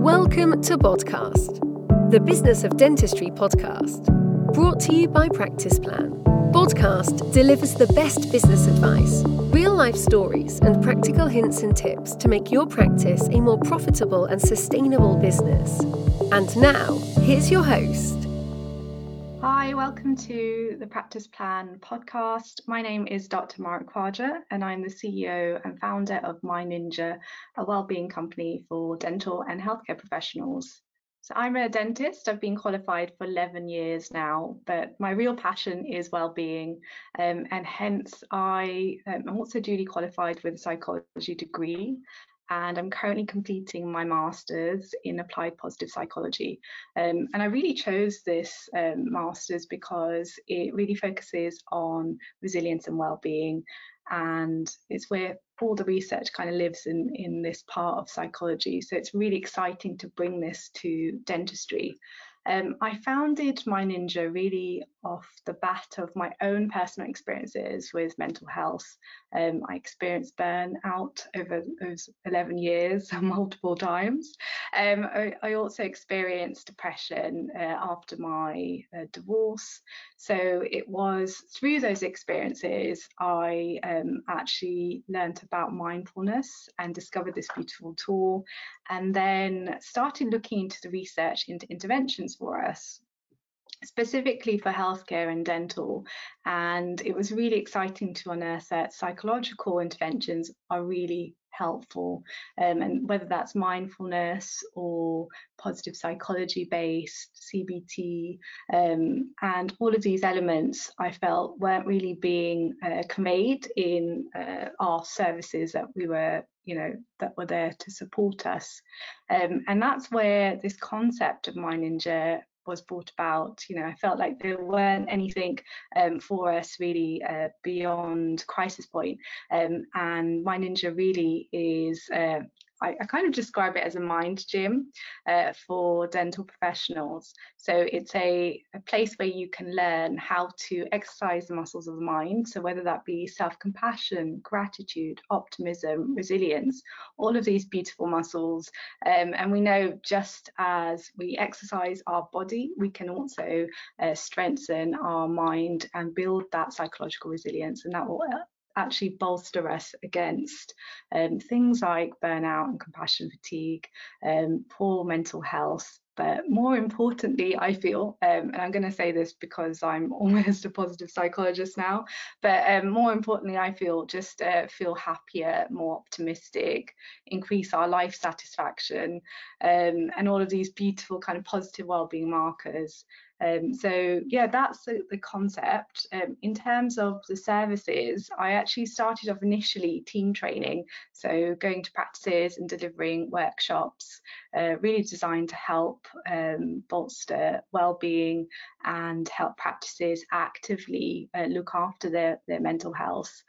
Welcome to Podcast, the Business of Dentistry podcast, brought to you by Practice Plan. Podcast delivers the best business advice, real life stories, and practical hints and tips to make your practice a more profitable and sustainable business. And now, here's your host. Welcome to the Practice Plan podcast. My name is Dr. Mahrukh Khwaja, and I'm the CEO and founder of Mind Ninja, a well-being company for dental and healthcare professionals. So I'm a dentist. I've been qualified for 11 years now, but my real passion is well-being, um, and hence I um, I'm also duly qualified with a psychology degree and I'm currently completing my master's in applied positive psychology. Um, and I really chose this um, master's because it really focuses on resilience and well-being, and it's where all the research kind of lives in in this part of psychology. So it's really exciting to bring this to dentistry. Um, I founded Mind Ninja really off the bat of my own personal experiences with mental health. Um, I experienced burnout over those 11 years multiple times. Um, I, I, also experienced depression uh, after my uh, divorce. So it was through those experiences I um, actually learned about mindfulness and discovered this beautiful tool, and then started looking into the research into interventions for us specifically for healthcare and dental. And it was really exciting to unearth that psychological interventions are really helpful. Um, and whether that's mindfulness or positive psychology based, CBT, um, and all of these elements I felt weren't really being uh, conveyed in uh, our services that we were you know that were there to support us um, and that's where this concept of Mind Ninja was brought about. You know, I felt like there weren't anything um, for us really uh, beyond crisis point. Um, and Mind Ninja really is uh, I, I, kind of describe it as a mind gym uh, for dental professionals. So it's a, a, place where you can learn how to exercise the muscles of the mind. So whether that be self-compassion, gratitude, optimism, resilience, all of these beautiful muscles. Um, and we know just as we exercise our body, we can also uh, strengthen our mind and build that psychological resilience. And that will actually bolster us against um, things like burnout and compassion fatigue, um, poor mental health. But more importantly, I feel, um, and I'm going to say this because I'm almost a positive psychologist now, but um, more importantly, I feel just uh, feel happier, more optimistic, increase our life satisfaction, um, and all of these beautiful kind of positive well-being markers. Um, so yeah, that's the, the concept. Um, in terms of the services, I actually started off initially team training, so going to practices and delivering workshops, uh, really designed to help um, bolster well-being and help practices actively uh, look after their, their mental health.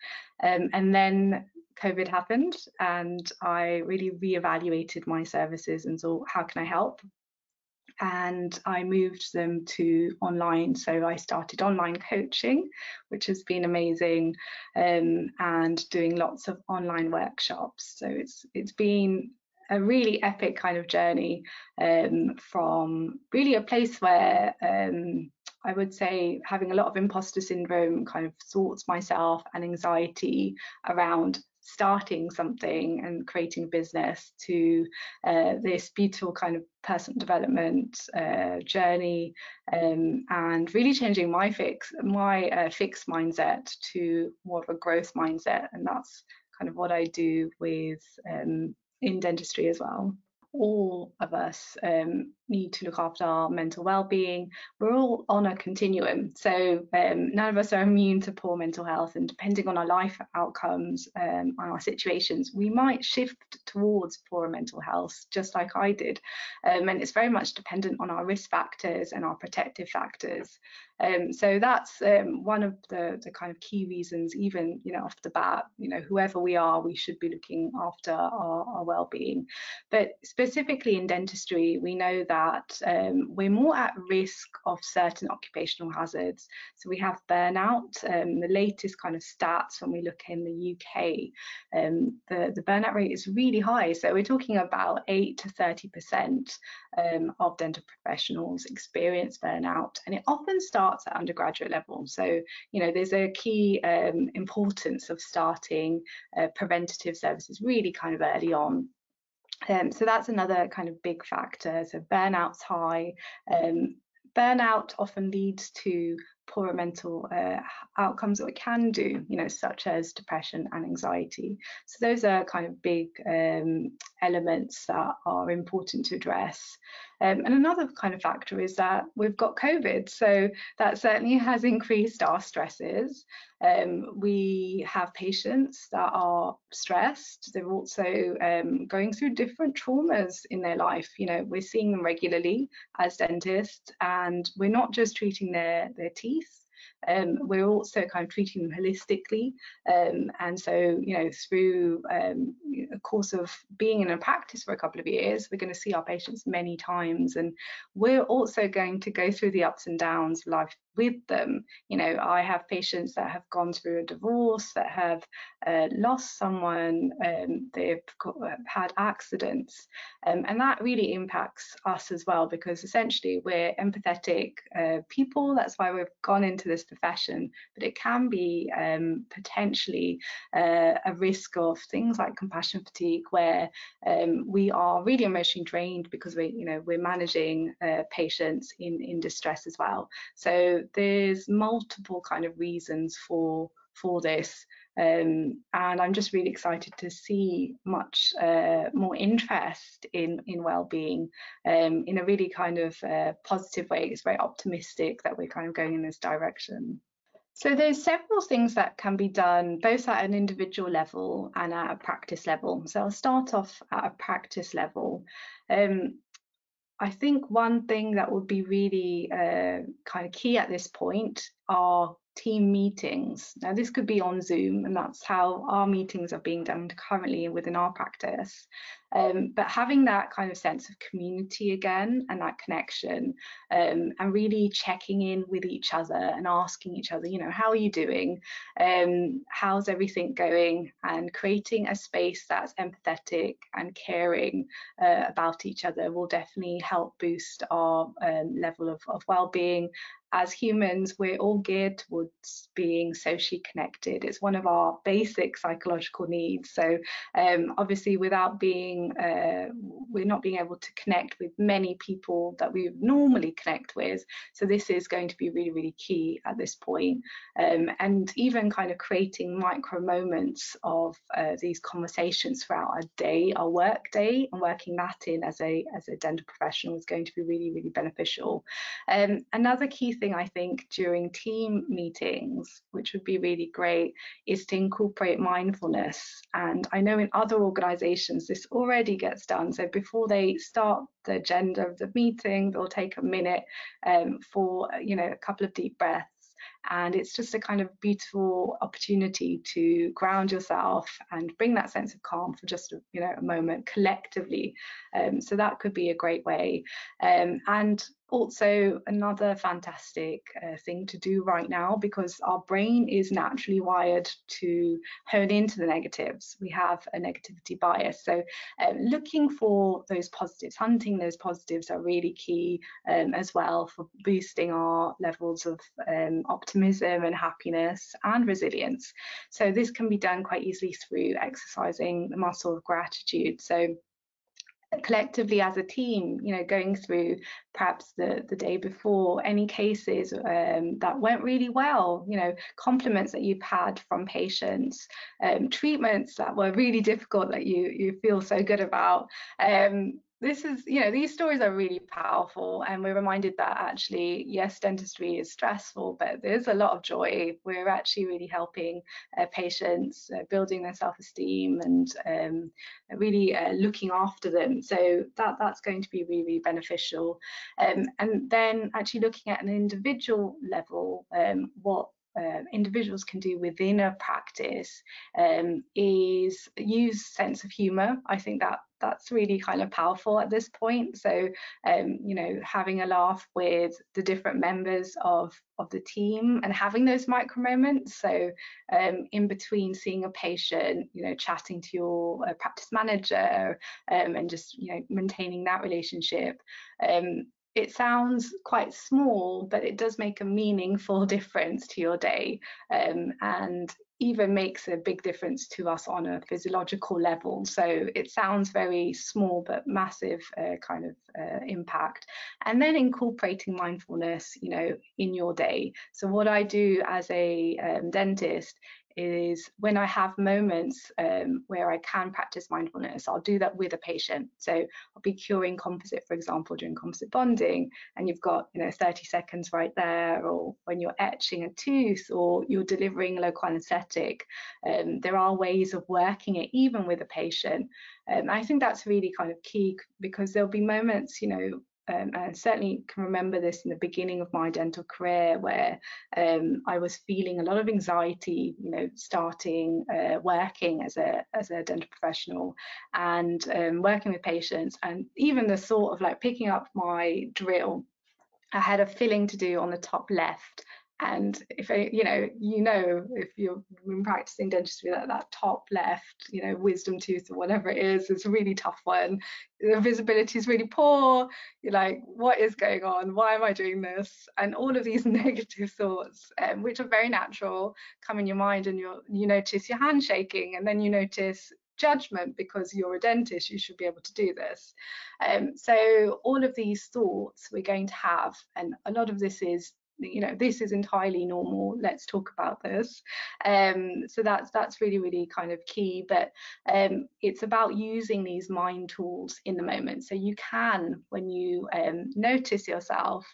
Um, and then COVID happened and I really re-evaluated my services and thought, how can I help? And I moved them to online. So I started online coaching, which has been amazing, um, and doing lots of online workshops. So it's it's been a really epic kind of journey um, from really a place where um, I would say having a lot of imposter syndrome, kind of thoughts myself and anxiety around starting something and creating a business to uh, this beautiful kind of personal development uh, journey um, and really changing my fix my uh, fixed mindset to more of a growth mindset. And that's kind of what I do with um, in dentistry as well all of us um, need to look after our mental well-being. We're all on a continuum, so um, none of us are immune to poor mental health. And depending on our life outcomes um, and our situations, we might shift towards poorer mental health, just like I did. Um, and it's very much dependent on our risk factors and our protective factors. Um, so that's um, one of the, the kind of key reasons, even you know off the bat, you know whoever we are, we should be looking after our, our well-being. But specifically in dentistry, we know that um, we're more at risk of certain occupational hazards. So we have burnout. Um, the latest kind of stats when we look in the UK, um, the, the burnout rate is really high. So we're talking about 8 to 30% um, of dental professionals experience burnout, and it often starts at undergraduate level. So, you know, there's a key um, importance of starting uh, preventative services really kind of early on. Um, so that's another kind of big factor. So burnout's high. Um, burnout often leads to poorer mental uh, outcomes that we can do, you know, such as depression and anxiety. So those are kind of big um, elements that are important to address. Um, and another kind of factor is that we've got COVID, so that certainly has increased our stresses. Um, we have patients that are stressed. They're also um, going through different traumas in their life. You know, we're seeing them regularly as dentists, and we're not just treating their their teeth um, we're also kind of treating them holistically. Um, and so, you know, through um, a course of being in a practice for a couple of years, we're going to see our patients many times. And we're also going to go through the ups and downs of life with them. You know, I have patients that have gone through a divorce, that have uh, lost someone, um, they've got, uh, had accidents, um, and that really impacts us as well because essentially we're empathetic uh, people. That's why we've gone into this profession, but it can be um, potentially uh, a risk of things like compassion fatigue, where um, we are really emotionally drained because we, you know, we're managing uh, patients in in distress as well. So there's multiple kind of reasons for for this um, and I'm just really excited to see much uh, more interest in in well-being um, in a really kind of uh, positive way. It's very optimistic that we're kind of going in this direction. So there's several things that can be done both at an individual level and at a practice level. So I'll start off at a practice level. Um, I think one thing that would be really uh, kind of key at this point are team meetings. Now, this could be on Zoom, and that's how our meetings are being done currently within our practice. Um, but having that kind of sense of community again and that connection, um, and really checking in with each other and asking each other, you know, how are you doing? Um, how's everything going? And creating a space that's empathetic and caring uh, about each other will definitely help boost our um, level of, of well-being as humans, we're all geared towards being socially connected. It's one of our basic psychological needs. So, um, obviously, without being, uh, we're not being able to connect with many people that we normally connect with. So, this is going to be really, really key at this point. Um, and even kind of creating micro moments of uh, these conversations throughout our day, our work day, and working that in as a as a dental professional is going to be really, really beneficial. Um, another key thing I think during team meetings, which would be really great, is to incorporate mindfulness. And I know in other organizations this already gets done. So before they start the agenda of the meeting, they'll take a minute um, for you know a couple of deep breaths and it's just a kind of beautiful opportunity to ground yourself and bring that sense of calm for just you know a moment collectively um, so that could be a great way um, and also another fantastic uh, thing to do right now because our brain is naturally wired to hone into the negatives. We have a negativity bias. So um, looking for those positives, hunting those positives are really key um, as well for boosting our levels of um, optimism and happiness and resilience. So this can be done quite easily through exercising the muscle of gratitude. So collectively as a team, you know, going through perhaps the, the day before any cases um, that went really well, you know, compliments that you've had from patients, um, treatments that were really difficult that you you feel so good about. Um, this is, you know, these stories are really powerful, and we're reminded that actually, yes, dentistry is stressful, but there's a lot of joy. We're actually really helping uh, patients, uh, building their self-esteem, and um, really uh, looking after them. So that that's going to be really, really beneficial. Um, and then actually looking at an individual level, um, what uh, individuals can do within a practice um, is use sense of humor. I think that that's really kind of powerful at this point. So, um, you know, having a laugh with the different members of of the team and having those micro moments. So, um, in between seeing a patient, you know, chatting to your uh, practice manager um, and just you know maintaining that relationship. Um, it sounds quite small, but it does make a meaningful difference to your day. Um, and even makes a big difference to us on a physiological level. So it sounds very small but massive uh, kind of uh, impact. And then incorporating mindfulness, you know, in your day. So what I do as a um, dentist is when I have moments um, where I can practice mindfulness, I'll do that with a patient. So I'll be curing composite, for example, during composite bonding, and you've got you know 30 seconds right there, or when you're etching a tooth or you're delivering local anaesthetic. Um, there are ways of working it even with a patient. Um, I think that's really kind of key because there'll be moments, you know, um, and certainly can remember this in the beginning of my dental career where um, I was feeling a lot of anxiety, you know, starting uh, working as a as a dental professional and um, working with patients, and even the thought of like picking up my drill. I had a filling to do on the top left and if you know you know if you've been practicing dentistry that that top left you know wisdom tooth or whatever it is is a really tough one. The visibility is really poor. You're like what is going on? Why am i doing this? And all of these negative thoughts um, which are very natural come in your mind and you you notice your hand shaking and then you notice judgment because you're a dentist you should be able to do this. Um, so all of these thoughts we're going to have and a lot of this is you know this is entirely normal let's talk about this. Um, so that's that's really really kind of key but um, it's about using these mind tools in the moment. So you can when you um, notice yourself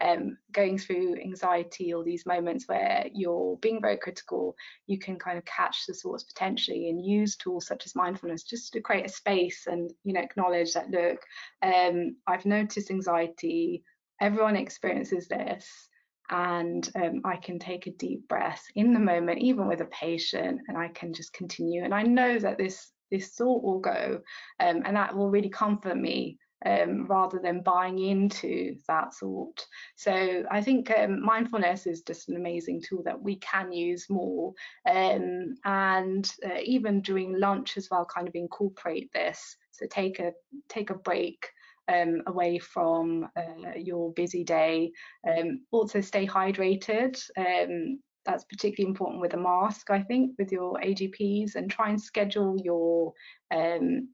um, going through anxiety or these moments where you're being very critical you can kind of catch the thoughts potentially and use tools such as mindfulness just to create a space and you know acknowledge that look um, I've noticed anxiety everyone experiences this and um, I can take a deep breath in the moment, even with a patient, and I can just continue. And I know that this this thought will go, um, and that will really comfort me um, rather than buying into that thought. So I think um, mindfulness is just an amazing tool that we can use more, um, and uh, even during lunch as well, kind of incorporate this. So take a take a break um, away from uh, your busy day. Um, also stay hydrated. Um, that's particularly important with a mask, I think, with your AGPs and try and schedule your um,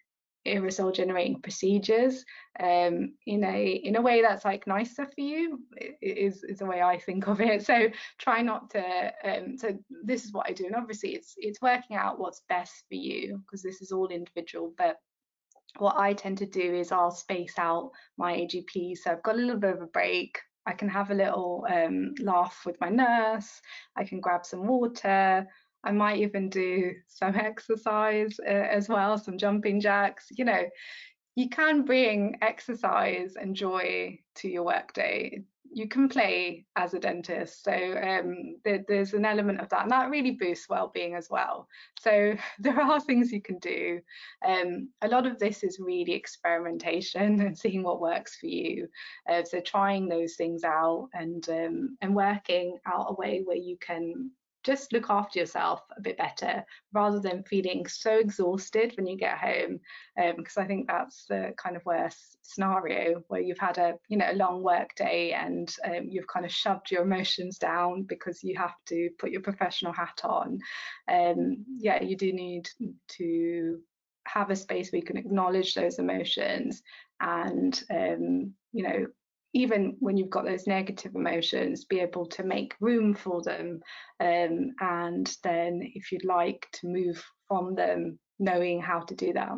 aerosol generating procedures um, in a in a way that's like nicer for you is is the way I think of it. So try not to. Um, so this is what I do, and obviously it's it's working out what's best for you because this is all individual. But what I tend to do is I'll space out my AGP. So I've got a little bit of a break. I can have a little um, laugh with my nurse. I can grab some water. I might even do some exercise uh, as well, some jumping jacks. You know, you can bring exercise and joy to your workday you can play as a dentist. So um, there, there's an element of that, and that really boosts well-being as well. So there are things you can do. Um, a lot of this is really experimentation and seeing what works for you. Uh, so trying those things out and um, and working out a way where you can just look after yourself a bit better rather than feeling so exhausted when you get home because um, i think that's the kind of worst scenario where you've had a you know a long work day and um, you've kind of shoved your emotions down because you have to put your professional hat on. Um, yeah you do need to have a space where you can acknowledge those emotions and um, you know even when you've got those negative emotions, be able to make room for them. Um, and then, if you'd like to move from them, knowing how to do that.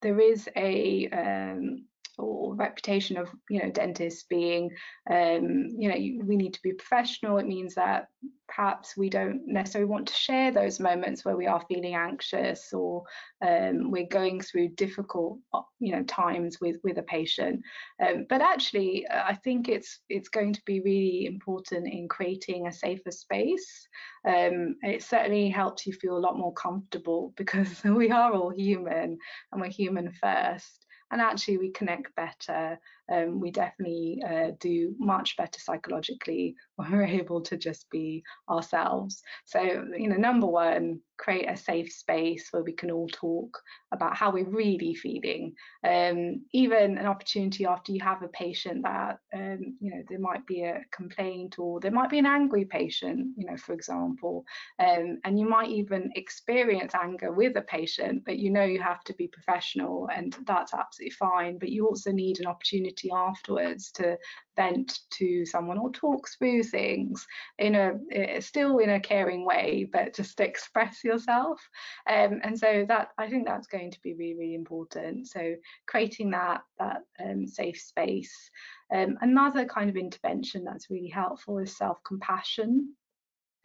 There is a um, or reputation of you know dentists being um, you know we need to be professional. It means that perhaps we don't necessarily want to share those moments where we are feeling anxious or um, we're going through difficult uh, you know times with with a patient. Um, but actually i think it's it's going to be really important in creating a safer space. Um, it certainly helps you feel a lot more comfortable because we are all human and we're human first and actually we connect better. Um, we definitely uh, do much better psychologically when we're able to just be ourselves. So, you know, number one, create a safe space where we can all talk about how we're really feeling. Um, even an opportunity after you have a patient that, um, you know, there might be a complaint or there might be an angry patient, you know, for example, um, and you might even experience anger with a patient, but you know you have to be professional and that's absolutely fine. But you also need an opportunity afterwards to vent to someone or talk through things in a eh, still in a caring way, but just express yourself. Um, and so that I think that's going to be really, really important. So creating that that um, safe space. Um, another kind of intervention that's really helpful is self-compassion.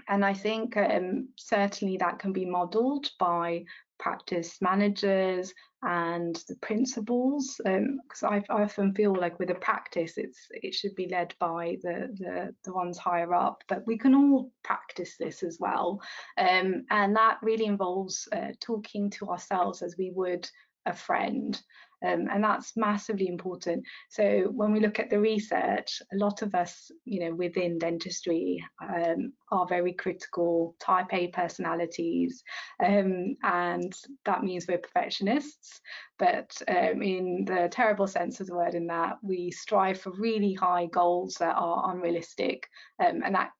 And I think um, certainly that can be modelled by practice managers and the principals because um, I, I, often feel like with a practice it's it should be led by the the, the ones higher up but we can all practice this as well. Um, and that really involves uh, talking to ourselves as we would a friend um, and that's massively important. So when we look at the research, a lot of us, you know, within dentistry um, are very critical type A personalities, um, and that means we're perfectionists. But um, in the terrible sense of the word, in that we strive for really high goals that are unrealistic, um, and that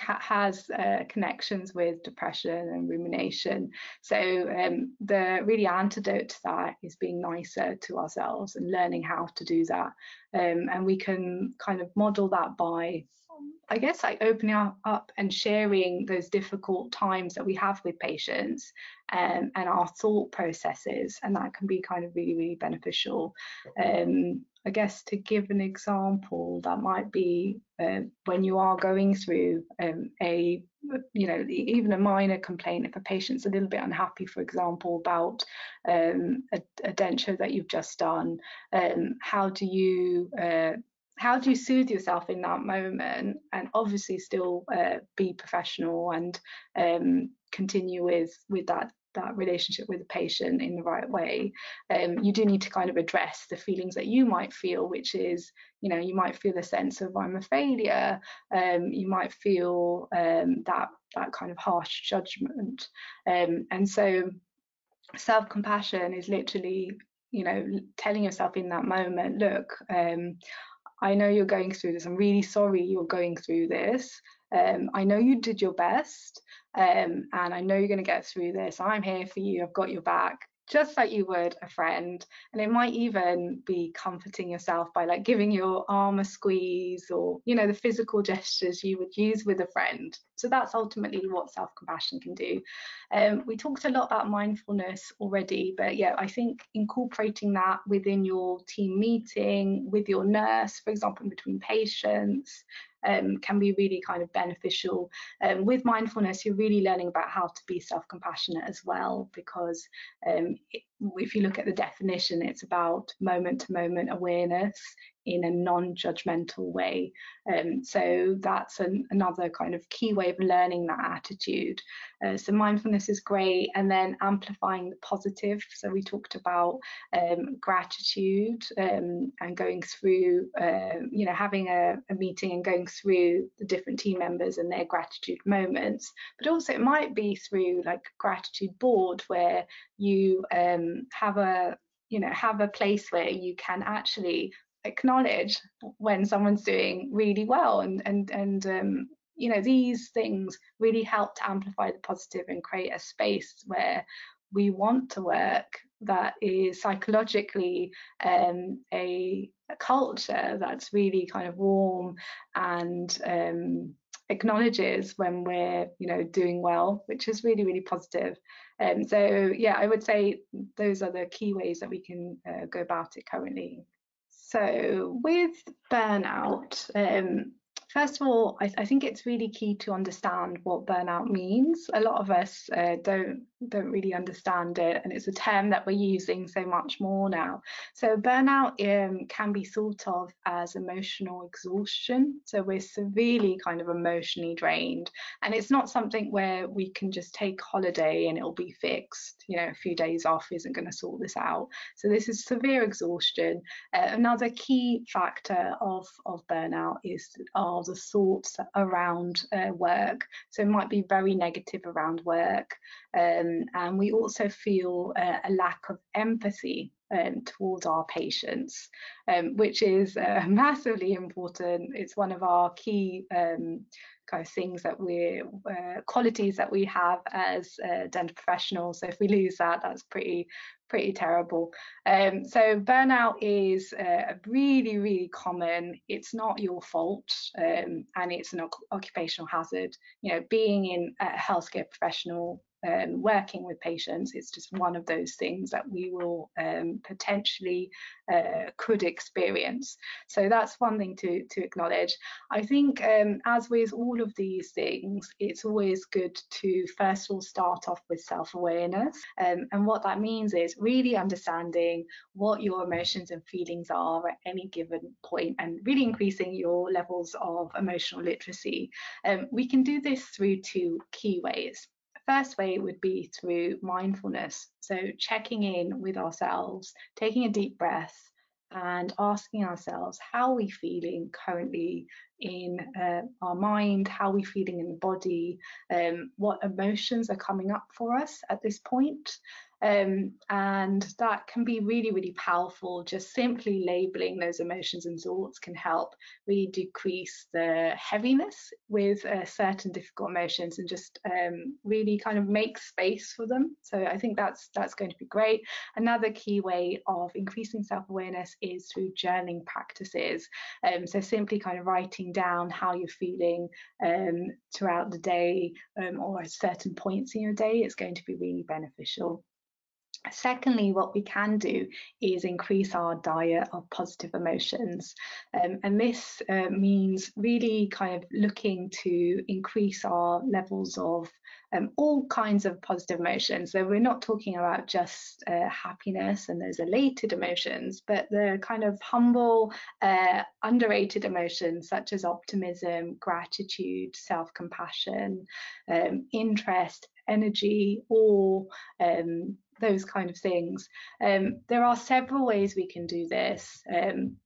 has uh, connections with depression and rumination. So um, the really antidote to that is being nicer to ourselves and learning how to do that. Um, and we can kind of model that by I guess like opening up and sharing those difficult times that we have with patients um, and our thought processes, and that can be kind of really, really beneficial. Um, I guess to give an example, that might be uh, when you are going through um, a, you know, even a minor complaint, if a patient's a little bit unhappy, for example, about um, a, a, denture that you've just done, um, how do you uh, how do you soothe yourself in that moment and obviously still uh, be professional and um, continue with with that that relationship with the patient in the right way um, you do need to kind of address the feelings that you might feel which is you know you might feel a sense of i'm a failure um, you might feel um, that that kind of harsh judgment um, and so self-compassion is literally you know telling yourself in that moment look um, I know you're going through this. I'm really sorry you're going through this. Um, I know you did your best, um, and I know you're going to get through this. I'm here for you. I've got your back just like you would a friend. And it might even be comforting yourself by like giving your arm a squeeze or, you know, the physical gestures you would use with a friend. So that's ultimately what self compassion can do. Um, we talked a lot about mindfulness already, but yeah, I think incorporating that within your team meeting, with your nurse, for example, between patients, um, can be really kind of beneficial. Um, with mindfulness, you're really learning about how to be self compassionate as well, because um, it, if you look at the definition, it's about moment to moment awareness in a non-judgmental way. Um, so that's an, another kind of key way of learning that attitude. Uh, so mindfulness is great, and then amplifying the positive. So we talked about um, gratitude um, and going through, uh, you know, having a, a, meeting and going through the different team members and their gratitude moments. But also it might be through like gratitude board where you um, have a you know have a place where you can actually acknowledge when someone's doing really well and and and um, you know these things really help to amplify the positive and create a space where we want to work that is psychologically um, a, a, culture that's really kind of warm and um, acknowledges when we're you know doing well which is really really positive. And um, so yeah i would say those are the key ways that we can uh, go about it currently so with burnout, um, first of all, I, I, think it's really key to understand what burnout means. A lot of us uh, don't don't really understand it, and it's a term that we're using so much more now. So burnout um, can be thought of as emotional exhaustion. So we're severely kind of emotionally drained, and it's not something where we can just take holiday and it'll be fixed. You know, a few days off isn't going to sort this out. So this is severe exhaustion. Uh, another key factor of of burnout is are the thoughts around uh, work. So it might be very negative around work. Um, and we also feel a lack of empathy um, towards our patients, um, which is uh, massively important. It's one of our key um, kind of things that we're uh, qualities that we have as uh, dental professionals. So if we lose that, that's pretty pretty terrible. Um, so burnout is uh, really really common. It's not your fault, um, and it's an occupational hazard. You know, being in a healthcare professional um, working with patients. It's just one of those things that we will um, potentially uh, could experience. So that's one thing to, to acknowledge. I think um, as with all of these things, it's always good to first of all start off with self-awareness. Um, and what that means is really understanding what your emotions and feelings are at any given point and really increasing your levels of emotional literacy. Um, we can do this through two key ways first way would be through mindfulness. So checking in with ourselves, taking a deep breath and asking ourselves how are we feeling currently in uh, our mind, how are we feeling in the body, um, what emotions are coming up for us at this point. Um, and that can be really, really powerful. Just simply labeling those emotions and thoughts can help really decrease the heaviness with uh, certain difficult emotions and just um, really kind of make space for them. So I think that's that's going to be great. Another key way of increasing self-awareness is through journaling practices. Um, so simply kind of writing down how you're feeling um, throughout the day um, or at certain points in your day is going to be really beneficial. Secondly, what we can do is increase our diet of positive emotions. Um, and this uh, means really kind of looking to increase our levels of um, all kinds of positive emotions. So we're not talking about just uh, happiness and those elated emotions, but the kind of humble, uh, underrated emotions such as optimism, gratitude, self compassion, um, interest, energy, or um, those kind of things. Um, there are several ways we can do this. Um,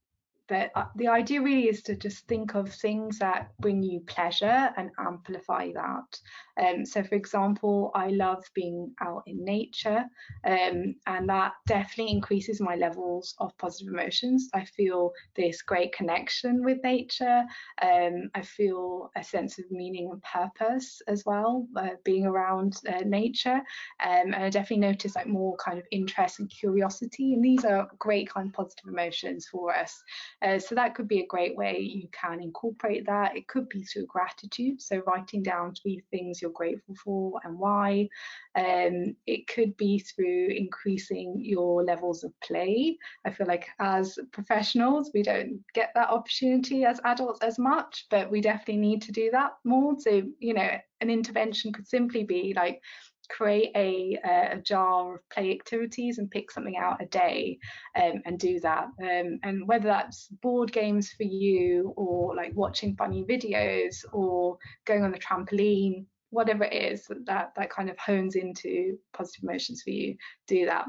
but uh, the idea really is to just think of things that bring you pleasure and amplify that. Um, so, for example, I love being out in nature, um, and that definitely increases my levels of positive emotions. I feel this great connection with nature. Um, I feel a sense of meaning and purpose as well, uh, being around uh, nature. Um, and I definitely notice like more kind of interest and curiosity, and these are great kind of positive emotions for us. Uh, so that could be a great way you can incorporate that. It could be through gratitude, so writing down three things you're grateful for and why. Um, it could be through increasing your levels of play. I feel like as professionals, we don't get that opportunity as adults as much, but we definitely need to do that more. So, you know, an intervention could simply be like create a, a, jar of play activities and pick something out a day um, and do that. Um, and whether that's board games for you or like watching funny videos or going on the trampoline, whatever it is that that kind of hones into positive emotions for you, do that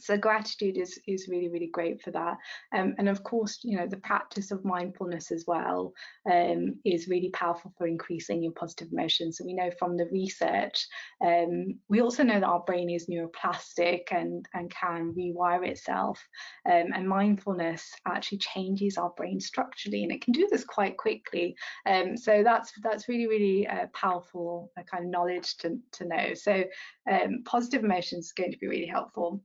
so gratitude is is really really great for that. Um, and of course you know the practice of mindfulness as well um, is really powerful for increasing your positive emotions. So we know from the research um, we also know that our brain is neuroplastic and and can rewire itself. Um, and mindfulness actually changes our brain structurally and it can do this quite quickly. Um, so that's that's really really uh, powerful uh, kind of knowledge to, to know. So um, positive emotions is going to be really helpful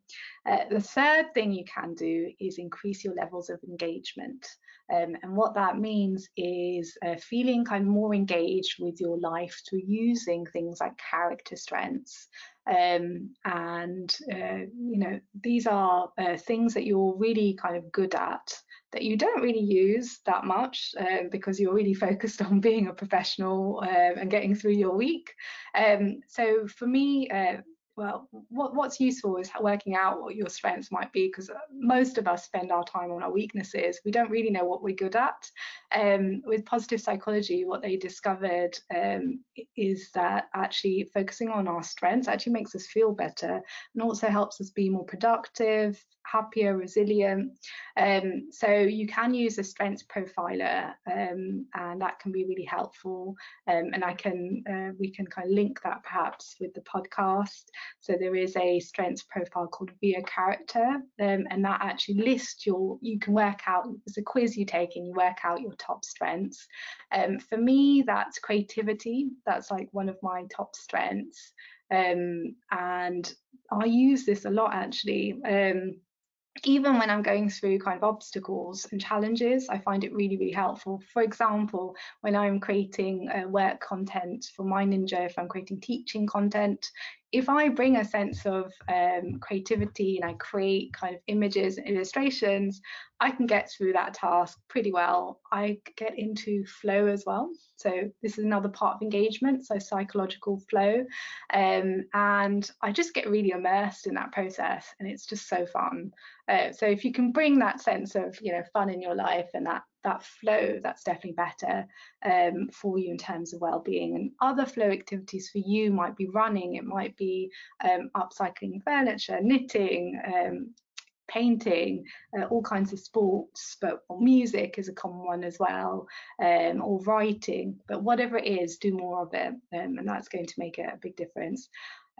uh, the third thing you can do is increase your levels of engagement. Um, and what that means is uh, feeling kind of more engaged with your life through using things like character strengths. Um, and, uh, you know, these are uh, things that you're really kind of good at that you don't really use that much uh, because you're really focused on being a professional uh, and getting through your week. Um, so for me, uh, well, what, what's useful is working out what your strengths might be because uh, most of us spend our time on our weaknesses. We don't really know what we're good at. Um, with positive psychology, what they discovered um, is that actually focusing on our strengths actually makes us feel better and also helps us be more productive, happier, resilient. Um, so you can use a strengths profiler, um, and that can be really helpful. Um, and I can uh, we can kind of link that perhaps with the podcast. So there is a strengths profile called Via Character, um, and that actually lists your. You can work out. It's a quiz you take, and you work out your top strengths. Um, for me, that's creativity. That's like one of my top strengths. Um, and I use this a lot actually. Um, even when I'm going through kind of obstacles and challenges, I find it really, really helpful. For example, when I'm creating uh, work content for Mind Ninja, if I'm creating teaching content, if I bring a sense of um, creativity and I create kind of images and illustrations, I can get through that task pretty well. I get into flow as well. So this is another part of engagement, so psychological flow. Um, and I just get really immersed in that process and it's just so fun. Uh, so if you can bring that sense of, you know, fun in your life and that that flow, that's definitely better um, for you in terms of well-being. And other flow activities for you might be running, it might be um, upcycling furniture, knitting, um, painting, uh, all kinds of sports, but music is a common one as well, um, or writing. But whatever it is, do more of it, um, and that's going to make a big difference.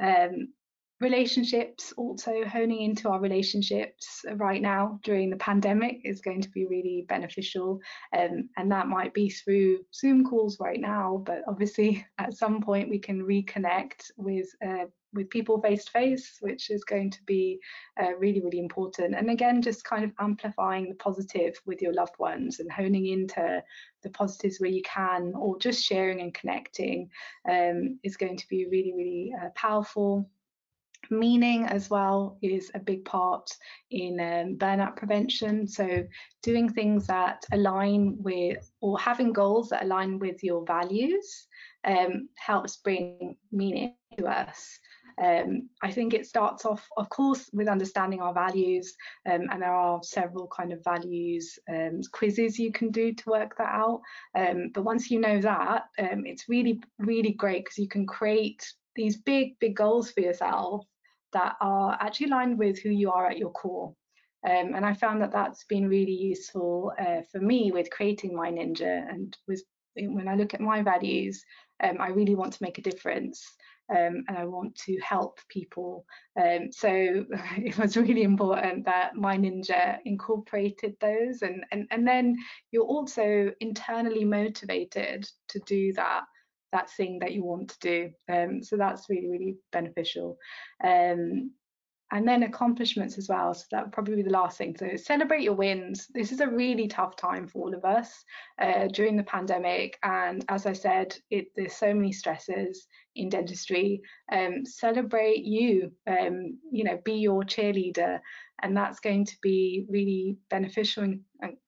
Um, relationships also honing into our relationships right now during the pandemic is going to be really beneficial. Um, and that might be through zoom calls right now but obviously at some point we can reconnect with uh, with people face to face which is going to be uh, really really important. And again just kind of amplifying the positive with your loved ones and honing into the positives where you can or just sharing and connecting um, is going to be really really uh, powerful meaning as well is a big part in um, burnout prevention. So, doing things that align with or having goals that align with your values um, helps bring meaning to us. Um, I think it starts off, of course, with understanding our values, um, and there are several kind of values um, quizzes you can do to work that out. Um, but once you know that, um, it's really, really great because you can create these big, big goals for yourself that are actually aligned with who you are at your core. Um, and I found that that's been really useful uh, for me with creating Mind Ninja. And with when I look at my values, um, I really want to make a difference. Um, and I want to help people. Um, so it was really important that Mind Ninja incorporated those, and, and and then you're also internally motivated to do that that thing that you want to do. Um, so that's really, really beneficial. Um, and then accomplishments as well. So that would probably be the last thing. So celebrate your wins. This is a really tough time for all of us uh, during the pandemic. And as I said, it, there's so many stresses in dentistry. Um, celebrate you. Um, you know, be your cheerleader, and that's going to be really beneficial in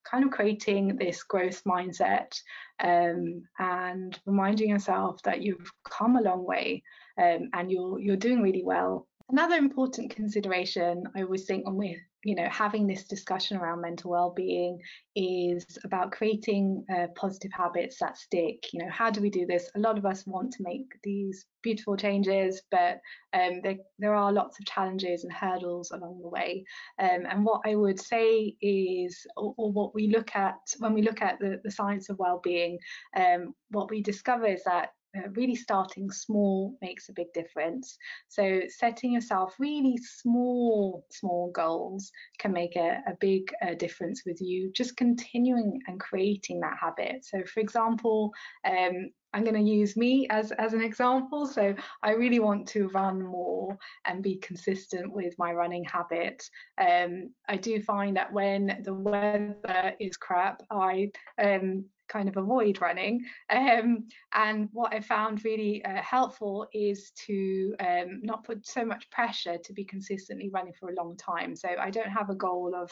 kind of creating this growth mindset um, and reminding yourself that you've come a long way um, and you're you're doing really well. Another important consideration I always think when we're you know having this discussion around mental well-being is about creating uh, positive habits that stick you know how do we do this? A lot of us want to make these beautiful changes but um, there, there are lots of challenges and hurdles along the way. Um, and what i would say is or, or, what we look at when we look at the, the science of well-being um, what we discover is that uh, really starting small makes a big difference. So setting yourself really small, small goals can make a, a big uh, difference with you just continuing and creating that habit. So for example, um, I'm going to use me as, as an example. So I really want to run more and be consistent with my running habit. Um, I do find that when the weather is crap, I um, kind of avoid running. Um, and what I found really uh, helpful is to um, not put so much pressure to be consistently running for a long time. So I don't have a goal of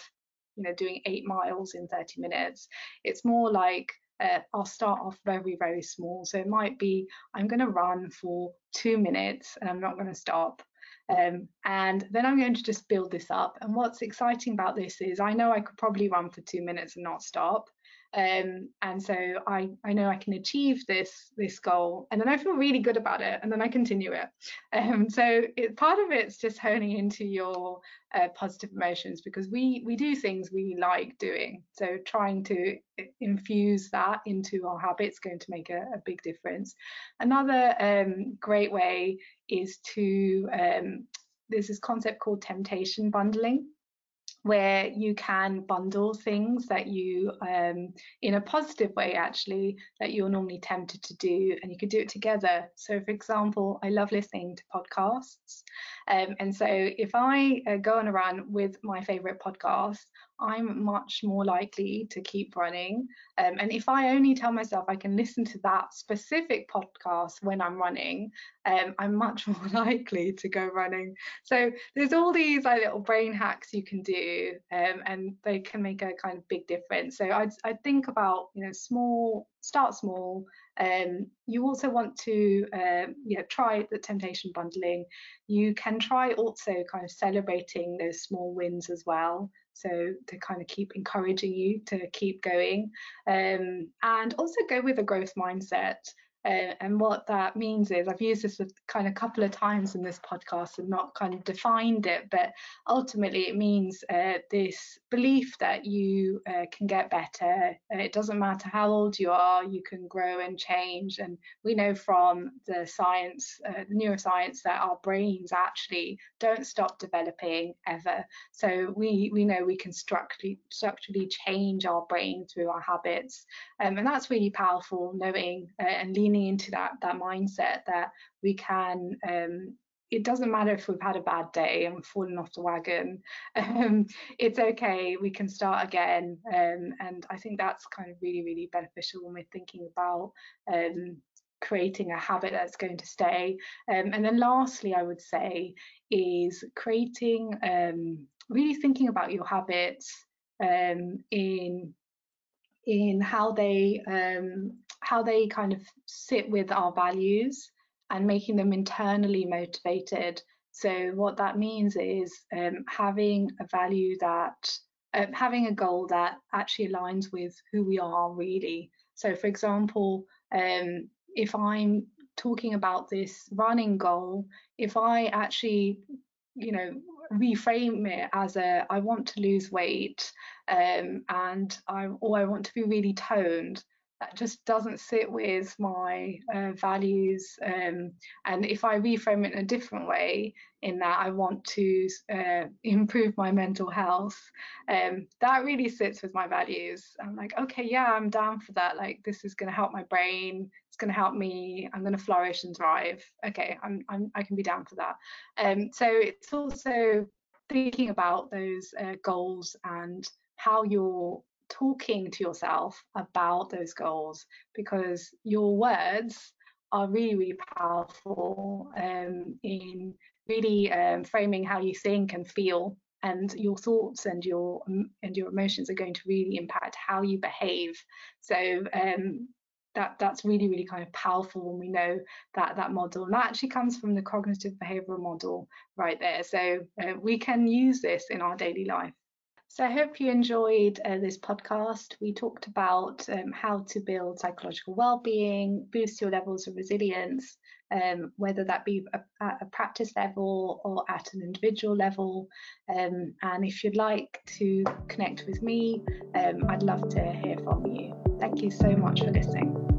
you know doing eight miles in 30 minutes it's more like uh, I'll start off very, very small. So it might be I'm going to run for two minutes and I'm not going to stop. Um, and then I'm going to just build this up. And what's exciting about this is I know I could probably run for two minutes and not stop. Um, and so I, I know I can achieve this this goal and then I feel really good about it and then I continue it. Um, so it, part of it's just honing into your uh, positive emotions because we we do things we like doing. So trying to infuse that into our habits going to make a, a big difference. Another um, great way is to um, there's this concept called temptation bundling where you can bundle things that you um, in a positive way actually that you're normally tempted to do and you could do it together. So for example i love listening to podcasts. Um, and so if i uh, go on a run with my favorite podcast I'm much more likely to keep running. Um, and if I only tell myself I can listen to that specific podcast when I'm running, um, I'm much more likely to go running. So there's all these like little brain hacks you can do, um, and they can make a kind of big difference. So I'd, I'd think about you know small, start small. Um, you also want to uh, try the temptation bundling. You can try also kind of celebrating those small wins as well so to kind of keep encouraging you to keep going. Um, and also go with a growth mindset uh, and what that means is I've used this a kind of couple of times in this podcast and not kind of defined it, but ultimately it means uh, this belief that you uh, can get better. it doesn't matter how old you are, you can grow and change. And we know from the science, uh, neuroscience, that our brains actually don't stop developing ever. So we we know we can structurally structurally change our brain through our habits, um, and that's really powerful. Knowing uh, and leaning leaning into that that mindset that we can um, it doesn't matter if we've had a bad day and fallen off the wagon um, it's okay we can start again um, and i think that's kind of really really beneficial when we're thinking about um, creating a habit that's going to stay. Um, and then lastly i would say is creating um, really thinking about your habits um, in in how they um, how they kind of sit with our values and making them internally motivated. So what that means is um, having a value that um, having a goal that actually aligns with who we are really. So for example, um, if I'm talking about this running goal, if I actually, you know, reframe it as a I want to lose weight um, and I or I want to be really toned, that just doesn't sit with my uh, values. Um, and if I reframe it in a different way, in that I want to uh, improve my mental health, um, that really sits with my values. I'm like, okay, yeah, I'm down for that. Like, this is going to help my brain. It's going to help me. I'm going to flourish and thrive. Okay, I'm, I'm I can be down for that. Um, so it's also thinking about those uh, goals and how you're talking to yourself about those goals because your words are really, really powerful um, in really um, framing how you think and feel and your thoughts and your and your emotions are going to really impact how you behave. So um, that that's really really kind of powerful when we know that that model and that actually comes from the cognitive behavioral model right there. So uh, we can use this in our daily life so I hope you enjoyed uh, this podcast. We talked about um, how to build psychological well-being, boost your levels of resilience, um, whether that be a, at a practice level or at an individual level. Um, and if you'd like to connect with me, um, I'd love to hear from you. Thank you so much for listening.